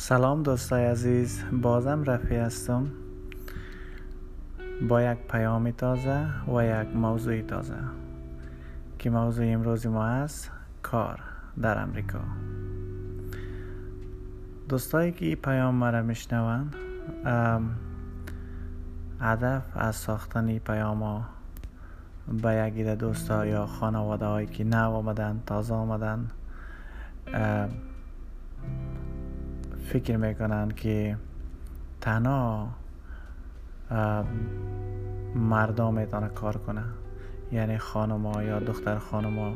سلام دوستای عزیز بازم رفی هستم. با یک پیام تازه و یک موضوع تازه که موضوع امروز ما است کار در امریکا. دوستایی که این پیام مرا میشنوند هدف از ساختن این پیام ها به یکی دوستا یا خانواده هایی که نو آمدن تازه آمدن فکر می‌کنن که تنها مردم می‌تونه کار کنه. یعنی خانم یا دختر خانم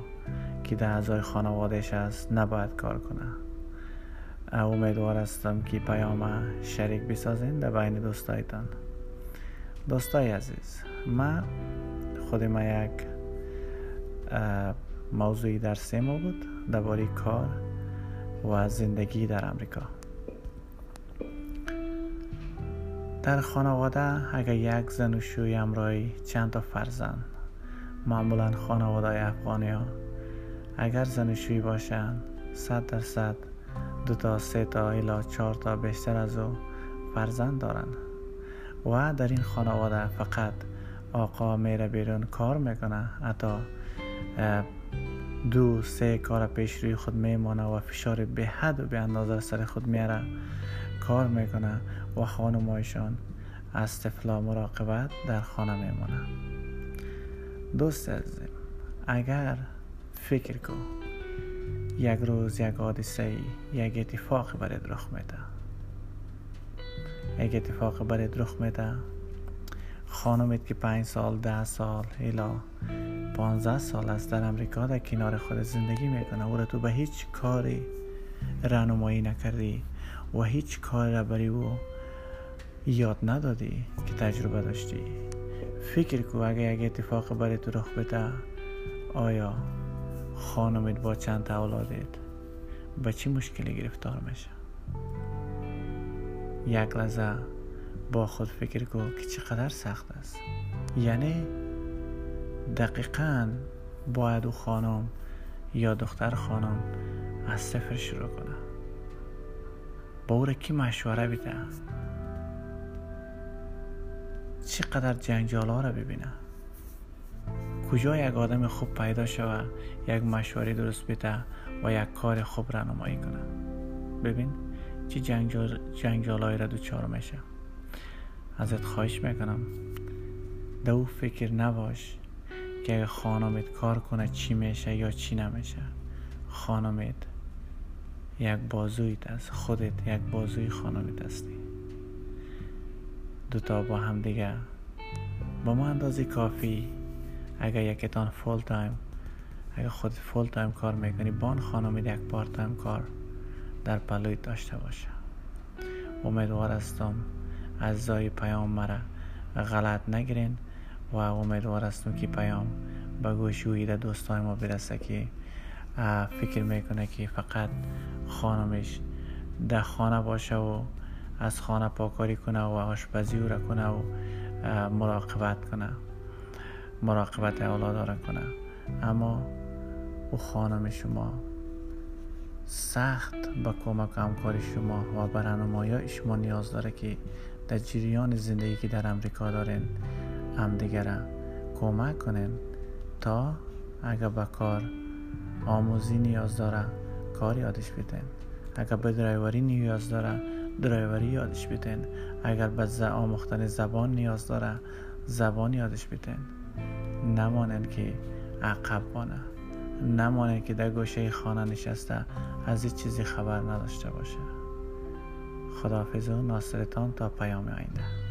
که در اعضای خانوادهش است نباید کار کنه. امیدوار هستم که پیام شریک بسازین در بین دوستایتان. دوستای عزیز من خود ما یک موضوعی در سیما بود درباره کار و زندگی در امریکا در خانواده اگر یک زن و شوی همراهی چند تا فرزند معمولا خانواده افغانی ها اگر زن و شوی باشن صد درصد دو تا سه تا الا چهار تا بیشتر از او فرزند دارن و در این خانواده فقط آقا میره بیرون کار می‌کنه حتی دو سه کار پیش روی خود میمانه و فشار به حد و به اندازه سر خود میاره کار می‌کنه و خانمایشان از طفلا مراقبت در خانه میمانه دوست عزیزم اگر فکر کن یک روز یک حادثه یک اتفاق برات رخ میده. یک اتفاق برات رخ میده. خانمت که پنج سال ده سال الا پانزده سال است در امریکا در کنار خود زندگی می‌کنه او را تو به هیچ کاری رنمایی نکردی و هیچ کار را برای او یاد ندادی که تجربه داشتی. فکر کو اگه یک اتفاق برای تو رخ بده آیا خانمت با چند اولادت به چی مشکلی گرفتار میشه؟ یک لحظه با خود فکر کو که چقدر سخت است. یعنی دقیقا باید او خانم یا دختر خانم از صفر شروع کنه با او را کی مشوره بیده چقدر جنجال ها را ببینه کجا یک آدم خوب پیدا شوه یک مشوره درست بیده و یک کار خوب رانمایی کنه ببین چی جنجال, جنجال های را دوچار میشه ازت خواهش می‌کنم. دو فکر نباش که اگه خانمت کار کنه چی میشه یا چی نمیشه. خانمت یک بازویت است. خودت یک بازوی خانمت هستی. دوتا با هم دیگه. با ما اندازه کافی. اگر یکتان full time اگر خود full time کار می‌کنی بان خانمت یک part time کار در پلوی داشته باشه. امیدوار هستم از زای پیام مرا غلط نگیرین و امیدوار هستم که پیام به گوش دوستای ما برسه که فکر می‌کنه که فقط خانمش در خانه باشه و از خانه پاکاری کنه و آشپزی را کنه و مراقبت کنه مراقبت اولاد را کنه. اما او خانم شما سخت با کمک همکاری شما و برنامه شما نیاز داره که در جریان زندگی که در امریکا دارین همدیگه کمک کنین تا اگر به کار آموزی نیاز داره. کار یادش بدین اگر به درایوری نیاز داره درایوری یادش بدین اگر به آموختن زبان نیاز داره زبان یادش بدین نمانن که عقب بانه. نمانن که در گوشه خانه نشسته از این چیزی خبر نداشته باشه. خداحافظ و ناصرتان تا پیام آینده.